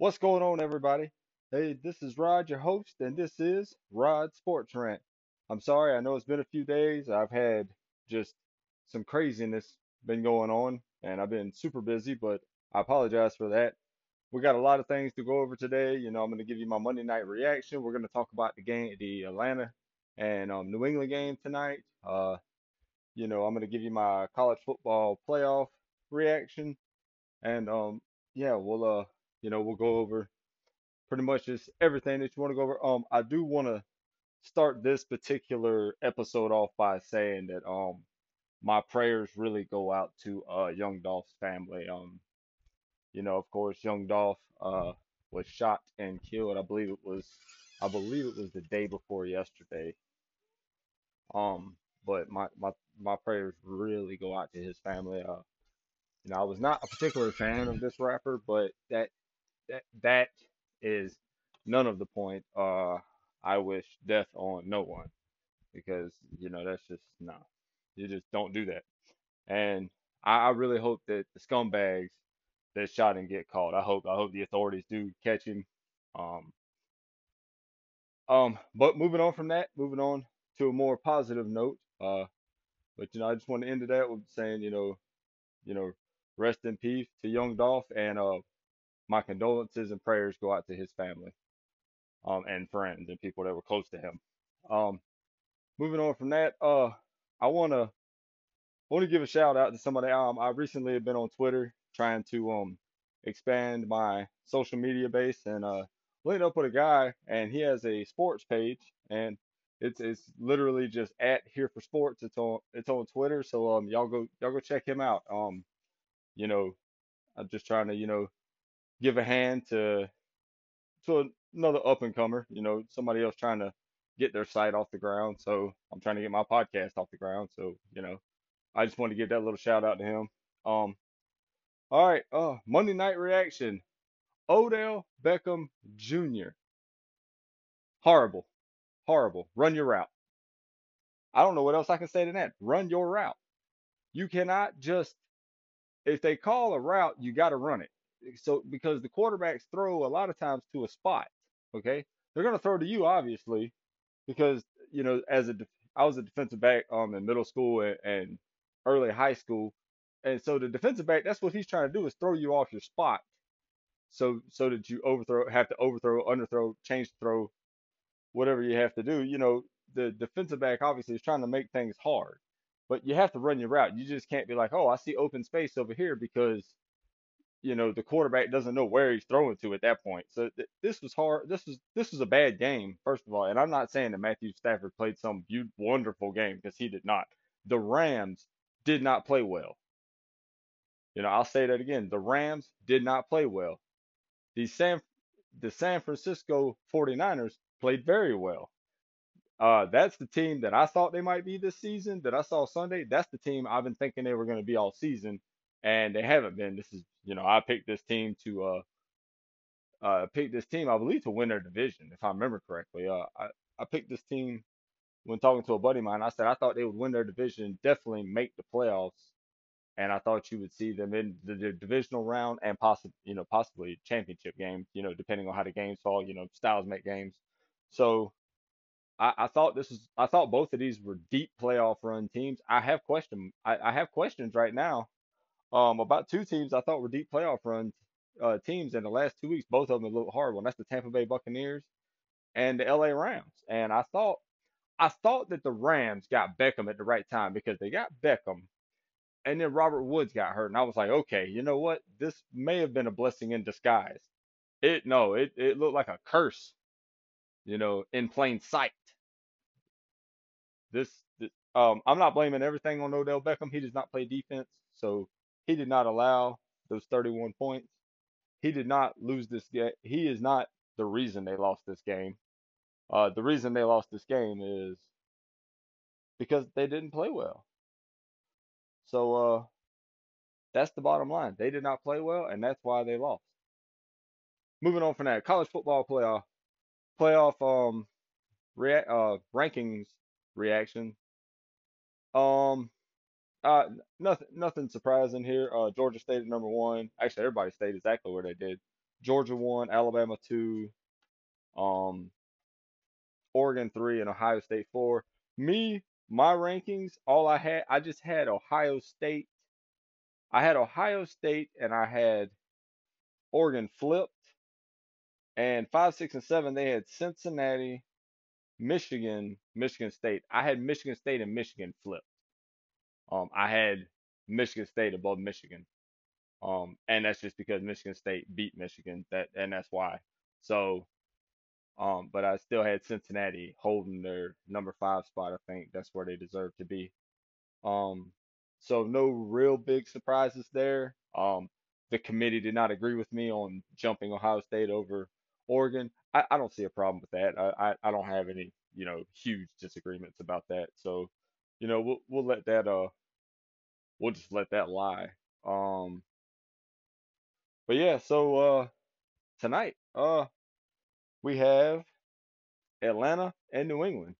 What's going on, everybody? Hey, this is Rod, your host, and this is Rod Sports Rant. I'm sorry, I know it's been a few days. I've had just some craziness been going on, and I've been super busy, but I apologize for that. We got a lot of things to go over today. You know, I'm going to give you my Monday night reaction. We're going to talk about the game, the Atlanta and um, New England game tonight. Uh, you know, I'm going to give you my college football playoff reaction, and um, yeah, we'll uh, you know, we'll go over pretty much just everything that you want to go over. Um, I do want to start this particular episode off by saying that um, my prayers really go out to uh Young Dolph's family. Um, you know, of course, Young Dolph uh was shot and killed. I believe it was, I believe it was the day before yesterday. Um, but my my my prayers really go out to his family. Uh, you know, I was not a particular fan of this rapper, but that that that is none of the point. Uh, I wish death on no one because you know that's just no, you just don't do that. And I, I really hope that the scumbags that shot him get caught. I hope I hope the authorities do catch him. Um, um, but moving on from that, moving on to a more positive note. Uh, but you know, I just want to end that with saying, you know, you know, rest in peace to young Dolph, and uh, my condolences and prayers go out to his family, um, and friends and people that were close to him. Um, moving on from that, uh, I wanna want to give a shout out to somebody. Um, I recently have been on Twitter trying to um expand my social media base and uh linked up with a guy and he has a sports page and it's it's literally just at here for sports. It's on it's on Twitter. So um y'all go y'all go check him out. Um, you know, I'm just trying to, you know, give a hand to to another up and comer, you know, somebody else trying to get their site off the ground. So I'm trying to get my podcast off the ground. So, you know, I just want to give that little shout out to him. Um, all right, uh, Monday night reaction. Odell Beckham Jr. Horrible. Horrible. Run your route. I don't know what else I can say to that. Run your route. You cannot just if they call a route, you got to run it. So because the quarterbacks throw a lot of times to a spot, okay? They're going to throw to you obviously because you know as a I was a defensive back um in middle school and, and early high school. And so the defensive back, that's what he's trying to do is throw you off your spot. So so that you overthrow have to overthrow, underthrow, change throw, whatever you have to do. You know, the defensive back obviously is trying to make things hard. But you have to run your route. You just can't be like, oh, I see open space over here because you know the quarterback doesn't know where he's throwing to at that point. So th- this was hard. This was this was a bad game, first of all. And I'm not saying that Matthew Stafford played some beautiful, wonderful game because he did not. The Rams did not play well. You know, I'll say that again. The Rams did not play well. The San the San Francisco 49ers played very well. Uh, that's the team that I thought they might be this season that I saw Sunday. That's the team I've been thinking they were going to be all season, and they haven't been. This is, you know, I picked this team to uh uh pick this team, I believe, to win their division, if I remember correctly. Uh, I I picked this team when talking to a buddy of mine. I said I thought they would win their division, definitely make the playoffs, and I thought you would see them in the, the divisional round and possibly, you know, possibly championship game. You know, depending on how the games fall. You know, styles make games. So I, I thought this was I thought both of these were deep playoff run teams. I have question I, I have questions right now um about two teams I thought were deep playoff run uh, teams in the last two weeks. Both of them a little hard one. That's the Tampa Bay Buccaneers and the LA Rams. And I thought I thought that the Rams got Beckham at the right time because they got Beckham and then Robert Woods got hurt. And I was like, okay, you know what? This may have been a blessing in disguise. It no, it, it looked like a curse, you know, in plain sight. This, th- um, I'm not blaming everything on Odell Beckham. He does not play defense, so he did not allow those 31 points. He did not lose this game. He is not the reason they lost this game. Uh, the reason they lost this game is because they didn't play well. So uh, that's the bottom line. They did not play well, and that's why they lost. Moving on from that, college football playoff playoff um rea- uh rankings reaction. Um, uh, nothing, nothing surprising here. Uh, Georgia State at number one. Actually, everybody stayed exactly where they did. Georgia one, Alabama two, um, Oregon three, and Ohio State four. Me, my rankings, all I had, I just had Ohio State. I had Ohio State and I had Oregon flipped. And five, six, and seven, they had Cincinnati, Michigan, Michigan State. I had Michigan State and Michigan flipped. Um, I had Michigan State above Michigan. Um, and that's just because Michigan State beat Michigan. That and that's why. So, um, but I still had Cincinnati holding their number five spot. I think that's where they deserve to be. Um, so no real big surprises there. Um, the committee did not agree with me on jumping Ohio State over Oregon. I, I don't see a problem with that. I, I, I don't have any, you know, huge disagreements about that. So, you know, we'll we'll let that uh we'll just let that lie. Um, but yeah, so uh tonight, uh we have Atlanta and New England.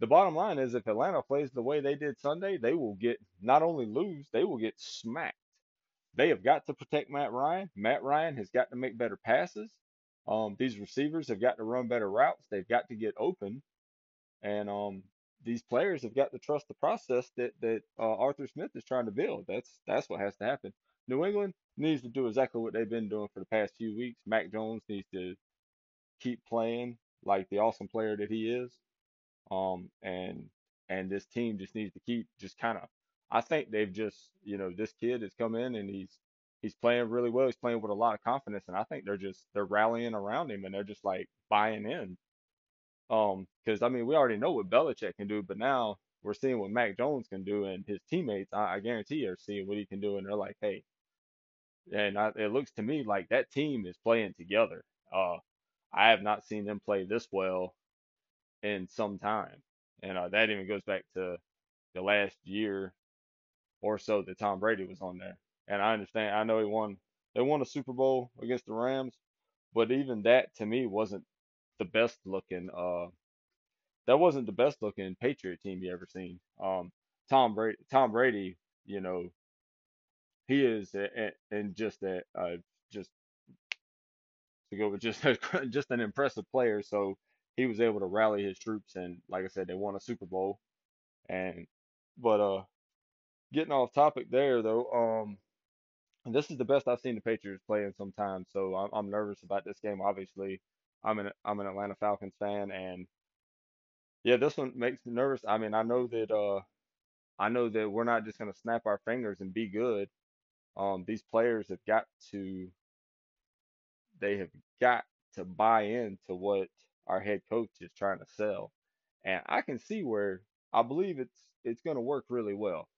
The bottom line is if Atlanta plays the way they did Sunday, they will get not only lose, they will get smacked. They have got to protect Matt Ryan. Matt Ryan has got to make better passes. Um, these receivers have got to run better routes. They've got to get open, and um, these players have got to trust the process that that uh, Arthur Smith is trying to build. That's that's what has to happen. New England needs to do exactly what they've been doing for the past few weeks. Mac Jones needs to keep playing like the awesome player that he is. Um, and and this team just needs to keep just kind of. I think they've just, you know, this kid has come in and he's he's playing really well. He's playing with a lot of confidence, and I think they're just they're rallying around him and they're just like buying in. Um, because I mean, we already know what Belichick can do, but now we're seeing what Mac Jones can do, and his teammates, I, I guarantee, are seeing what he can do, and they're like, hey, and I, it looks to me like that team is playing together. Uh, I have not seen them play this well in some time. And uh, that even goes back to the last year or so that Tom Brady was on there. And I understand, I know he won, they won a Super Bowl against the Rams, but even that to me wasn't the best looking, uh, that wasn't the best looking Patriot team you ever seen. Um, Tom Brady, Tom Brady, you know, he is, and just that, uh, just to go with just just an impressive player. So he was able to rally his troops, and like I said, they won a Super Bowl. And but uh, getting off topic there though, um, this is the best I've seen the Patriots play in some time. So I'm, I'm nervous about this game. Obviously, I'm an I'm an Atlanta Falcons fan, and yeah, this one makes me nervous. I mean, I know that uh, I know that we're not just gonna snap our fingers and be good. Um, these players have got to they have got to buy into what our head coach is trying to sell. And I can see where I believe it's it's to work really well.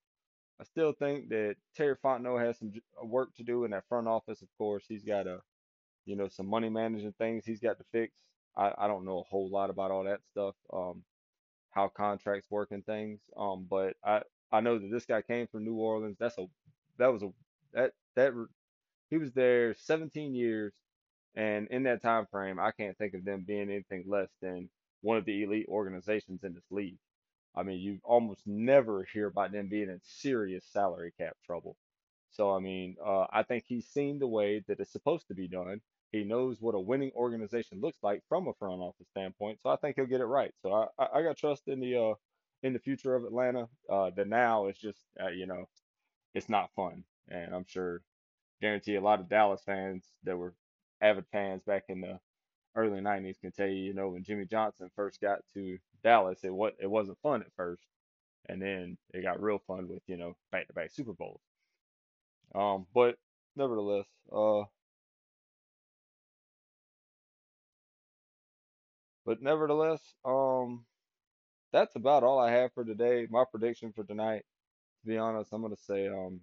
I still think that Terry Fontenot has some work to do in that front office. Of course, he's got a, you know, some money managing things he's got to fix. I, I don't know a whole lot about all that stuff, um, how contracts work and things. Um, but I I know that this guy came from New Orleans. That's a that was a that that he was there 17 years and in that time frame, I can't think of them being anything less than one of the elite organizations in this league. I mean, you almost never hear about them being in serious salary cap trouble. So, I mean, uh, I think he's seen the way that it's supposed to be done. He knows what a winning organization looks like from a front office standpoint. So I think he'll get it right. So I, I, got trust in the uh, in the future of Atlanta. Uh, the now is just uh, you know, it's not fun, and I'm sure guarantee a lot of Dallas fans that were avid fans back in the early 90s can tell you, you know, when Jimmy Johnson first got to Dallas, it was it wasn't fun at first, and then it got real fun with you know back-to-back Super Bowls. Um, but nevertheless, uh, but nevertheless, um, that's about all I have for today. My prediction for tonight, to be honest, I'm gonna say um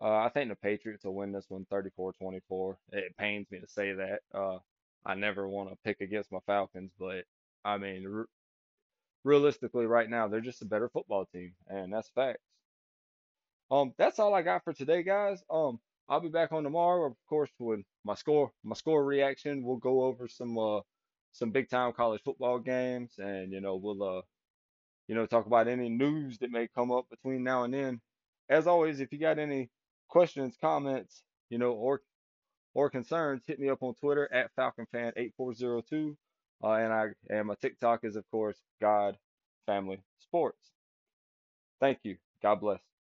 uh, I think the Patriots will win this one 34-24. It pains me to say that. Uh, I never want to pick against my Falcons, but I mean, r realistically, right now they're just a better football team, and that's facts. Um, that's all I got for today, guys. Um, I'll be back on tomorrow, of course, with my score, my score reaction. We'll go over some uh some big time college football games, and you know we'll uh you know talk about any news that may come up between now and then. As always, if you got any questions, comments, you know, or or concerns, hit me up on Twitter at FalconFan8402. Uh, and I and my TikTok is of course God Family Sports. Thank you. God bless.